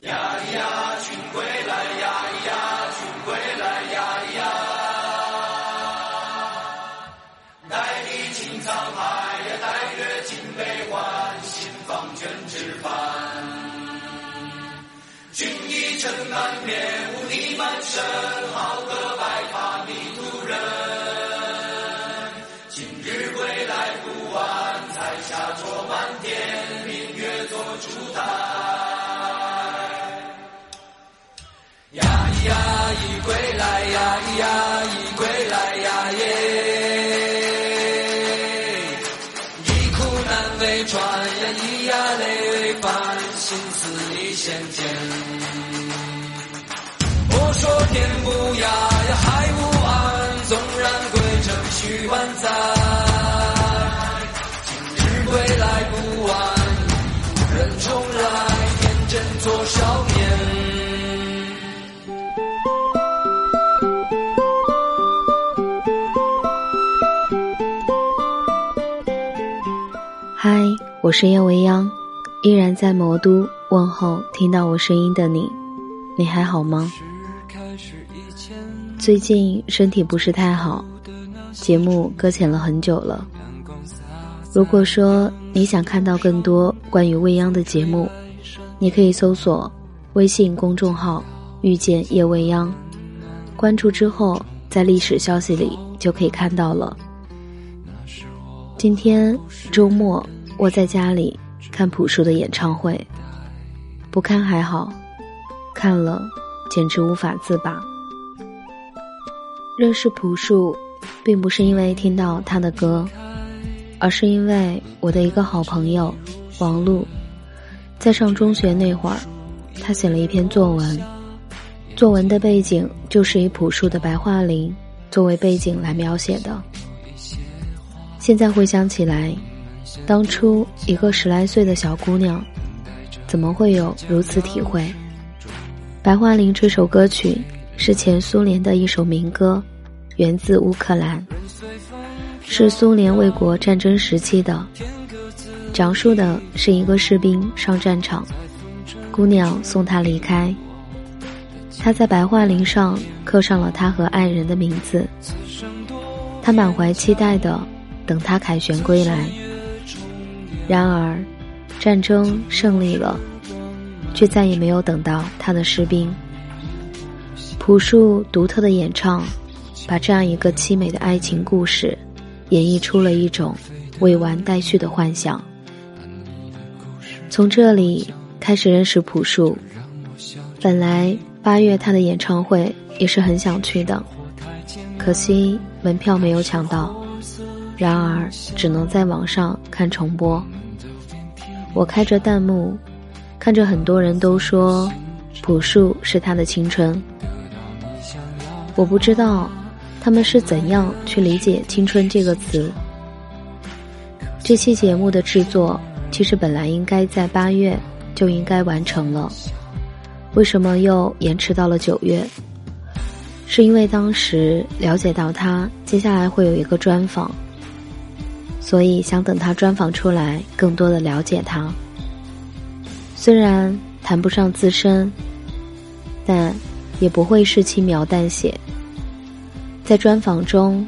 呀咿呀，君归来呀咿呀，君归来呀咿呀，待你青沧海呀，待月尽悲欢，心方卷纸帆。君已尘满面，污泥满身，好个白发迷途人。今日归来不晚，彩霞灼满天，明月做烛台。来呀咿呀咿归来呀耶，一苦难为船呀咿呀泪为伴，心似一线牵。我说天不涯呀海无岸，纵然归程须万载。今日归来不晚，人重来，天真做少年嗨，我是叶未央，依然在魔都问候听到我声音的你，你还好吗？最近身体不是太好，节目搁浅了很久了。如果说你想看到更多关于未央的节目，你可以搜索微信公众号“遇见叶未央”，关注之后在历史消息里就可以看到了。今天周末，我在家里看朴树的演唱会，不看还好，看了简直无法自拔。认识朴树，并不是因为听到他的歌，而是因为我的一个好朋友王璐，在上中学那会儿，他写了一篇作文，作文的背景就是以朴树的《白桦林》作为背景来描写的。现在回想起来，当初一个十来岁的小姑娘，怎么会有如此体会？《白桦林》这首歌曲是前苏联的一首民歌，源自乌克兰，是苏联卫国战争时期的，讲述的是一个士兵上战场，姑娘送他离开，他在白桦林上刻上了他和爱人的名字，他满怀期待的。等他凯旋归来，然而，战争胜利了，却再也没有等到他的士兵。朴树独特的演唱，把这样一个凄美的爱情故事，演绎出了一种未完待续的幻想。从这里开始认识朴树，本来八月他的演唱会也是很想去的，可惜门票没有抢到。然而，只能在网上看重播。我开着弹幕，看着很多人都说，朴树是他的青春。我不知道，他们是怎样去理解“青春”这个词。这期节目的制作，其实本来应该在八月就应该完成了，为什么又延迟到了九月？是因为当时了解到他接下来会有一个专访。所以想等他专访出来，更多的了解他。虽然谈不上资深，但也不会是轻描淡写。在专访中，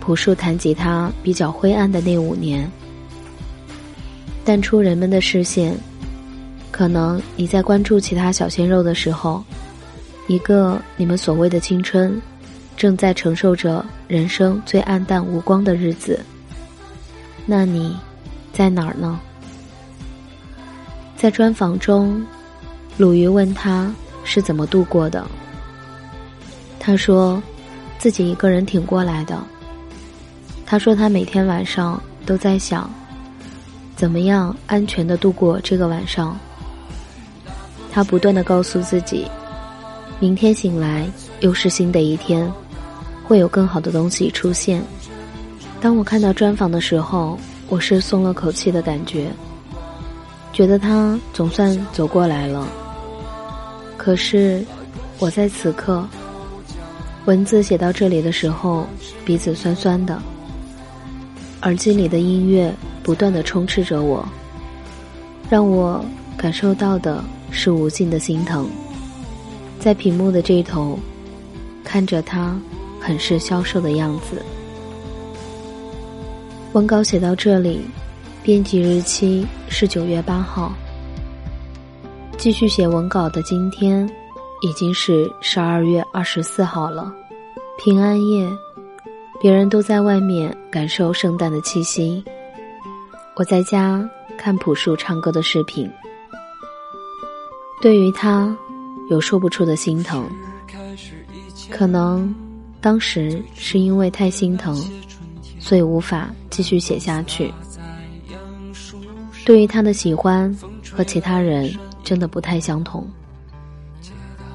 朴树谈及他比较灰暗的那五年，淡出人们的视线。可能你在关注其他小鲜肉的时候，一个你们所谓的青春，正在承受着人生最暗淡无光的日子。那你，在哪儿呢？在专访中，鲁豫问他是怎么度过的。他说，自己一个人挺过来的。他说他每天晚上都在想，怎么样安全的度过这个晚上。他不断的告诉自己，明天醒来又是新的一天，会有更好的东西出现。当我看到专访的时候，我是松了口气的感觉，觉得他总算走过来了。可是，我在此刻，文字写到这里的时候，鼻子酸酸的，耳机里的音乐不断的充斥着我，让我感受到的是无尽的心疼。在屏幕的这一头，看着他很是消瘦的样子。文稿写到这里，编辑日期是九月八号。继续写文稿的今天，已经是十二月二十四号了。平安夜，别人都在外面感受圣诞的气息，我在家看朴树唱歌的视频。对于他，有说不出的心疼。可能当时是因为太心疼，所以无法继续写下去。对于他的喜欢和其他人。真的不太相同，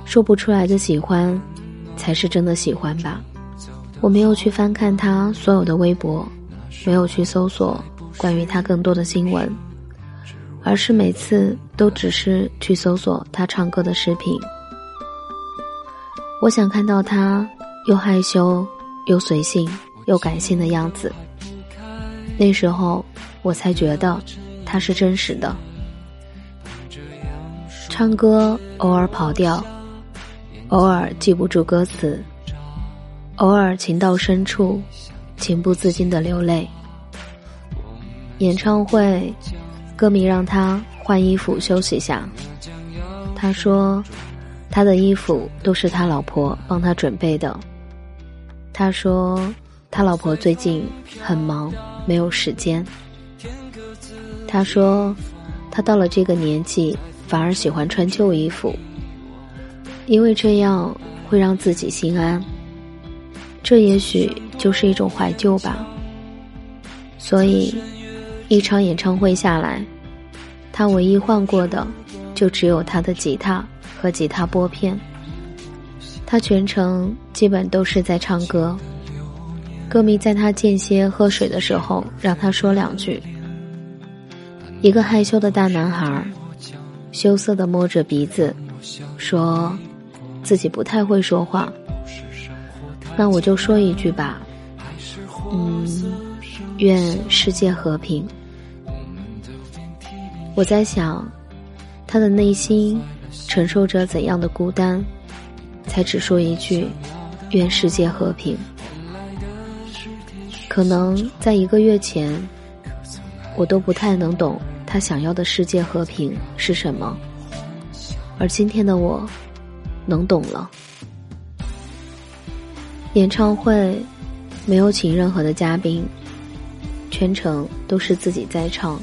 说不出来的喜欢，才是真的喜欢吧。我没有去翻看他所有的微博，没有去搜索关于他更多的新闻，而是每次都只是去搜索他唱歌的视频。我想看到他又害羞又随性又感性的样子，那时候我才觉得他是真实的。唱歌偶尔跑调，偶尔记不住歌词，偶尔情到深处，情不自禁的流泪。演唱会，歌迷让他换衣服休息下，他说，他的衣服都是他老婆帮他准备的。他说，他老婆最近很忙，没有时间。他说，他到了这个年纪。反而喜欢穿旧衣服，因为这样会让自己心安。这也许就是一种怀旧吧。所以，一场演唱会下来，他唯一换过的就只有他的吉他和吉他拨片。他全程基本都是在唱歌。歌迷在他间歇喝水的时候，让他说两句。一个害羞的大男孩。羞涩的摸着鼻子，说：“自己不太会说话。”那我就说一句吧，嗯，愿世界和平。我在想，他的内心承受着怎样的孤单，才只说一句“愿世界和平”？可能在一个月前，我都不太能懂。他想要的世界和平是什么？而今天的我，能懂了。演唱会没有请任何的嘉宾，全程都是自己在唱。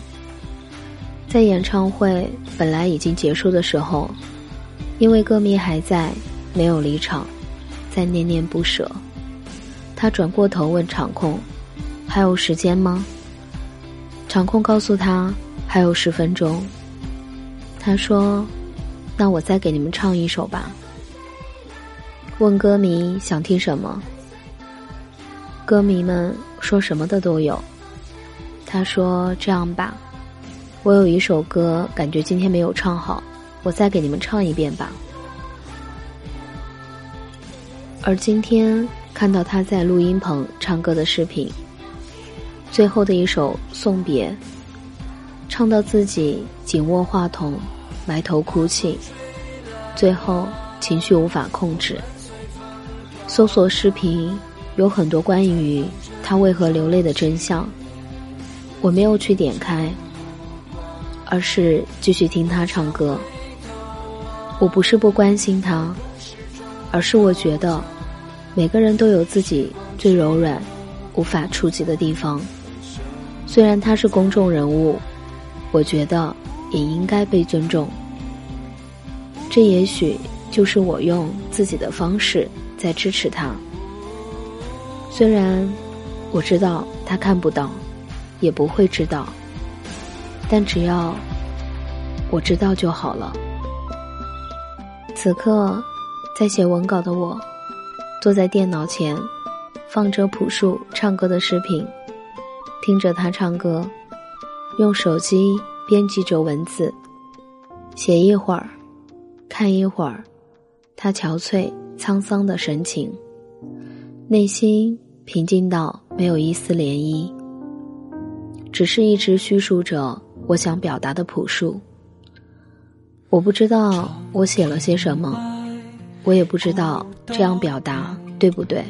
在演唱会本来已经结束的时候，因为歌迷还在，没有离场，在念念不舍。他转过头问场控：“还有时间吗？”场控告诉他。还有十分钟，他说：“那我再给你们唱一首吧。”问歌迷想听什么，歌迷们说什么的都有。他说：“这样吧，我有一首歌，感觉今天没有唱好，我再给你们唱一遍吧。”而今天看到他在录音棚唱歌的视频，最后的一首送别。唱到自己紧握话筒，埋头哭泣，最后情绪无法控制。搜索视频有很多关于他为何流泪的真相，我没有去点开，而是继续听他唱歌。我不是不关心他，而是我觉得每个人都有自己最柔软、无法触及的地方。虽然他是公众人物。我觉得也应该被尊重，这也许就是我用自己的方式在支持他。虽然我知道他看不到，也不会知道，但只要我知道就好了。此刻，在写文稿的我，坐在电脑前，放着朴树唱歌的视频，听着他唱歌。用手机编辑着文字，写一会儿，看一会儿，他憔悴沧桑的神情，内心平静到没有一丝涟漪，只是一直叙述着我想表达的朴素。我不知道我写了些什么，我也不知道这样表达对不对。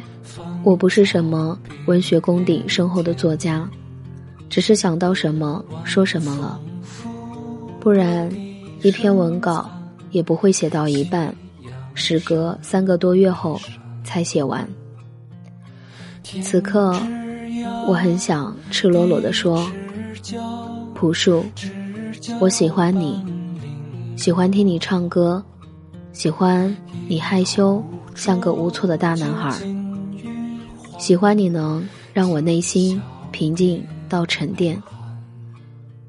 我不是什么文学功底深厚的作家，只是想到什么说什么了。不然，一篇文稿也不会写到一半，时隔三个多月后才写完。此刻，我很想赤裸裸地说：“朴树，我喜欢你，喜欢听你唱歌，喜欢你害羞像个无措的大男孩。”喜欢你能让我内心平静到沉淀。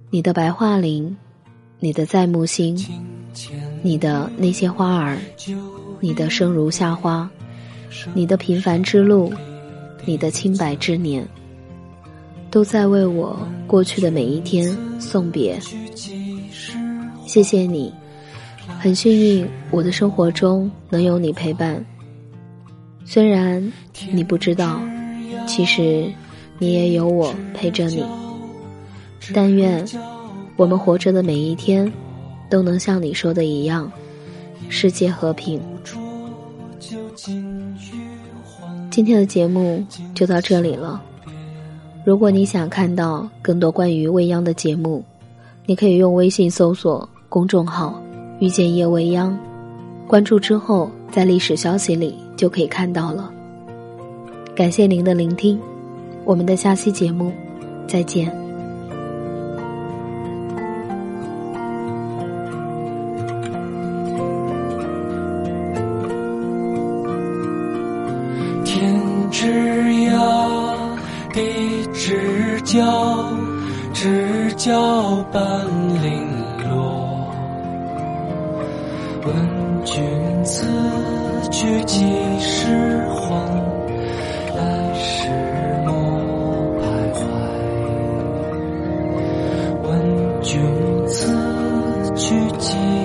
你的白桦林，你的在木星，你的那些花儿，你的生如夏花，你的平凡之路，你的清白之年，都在为我过去的每一天送别。谢谢你，很幸运我的生活中能有你陪伴。虽然你不知道，其实你也有我陪着你。但愿我们活着的每一天，都能像你说的一样，世界和平。今天的节目就到这里了。如果你想看到更多关于未央的节目，你可以用微信搜索公众号“遇见夜未央”，关注之后，在历史消息里。就可以看到了。感谢您的聆听，我们的下期节目再见。天之涯，地之角，知交半零落。问君此。去几去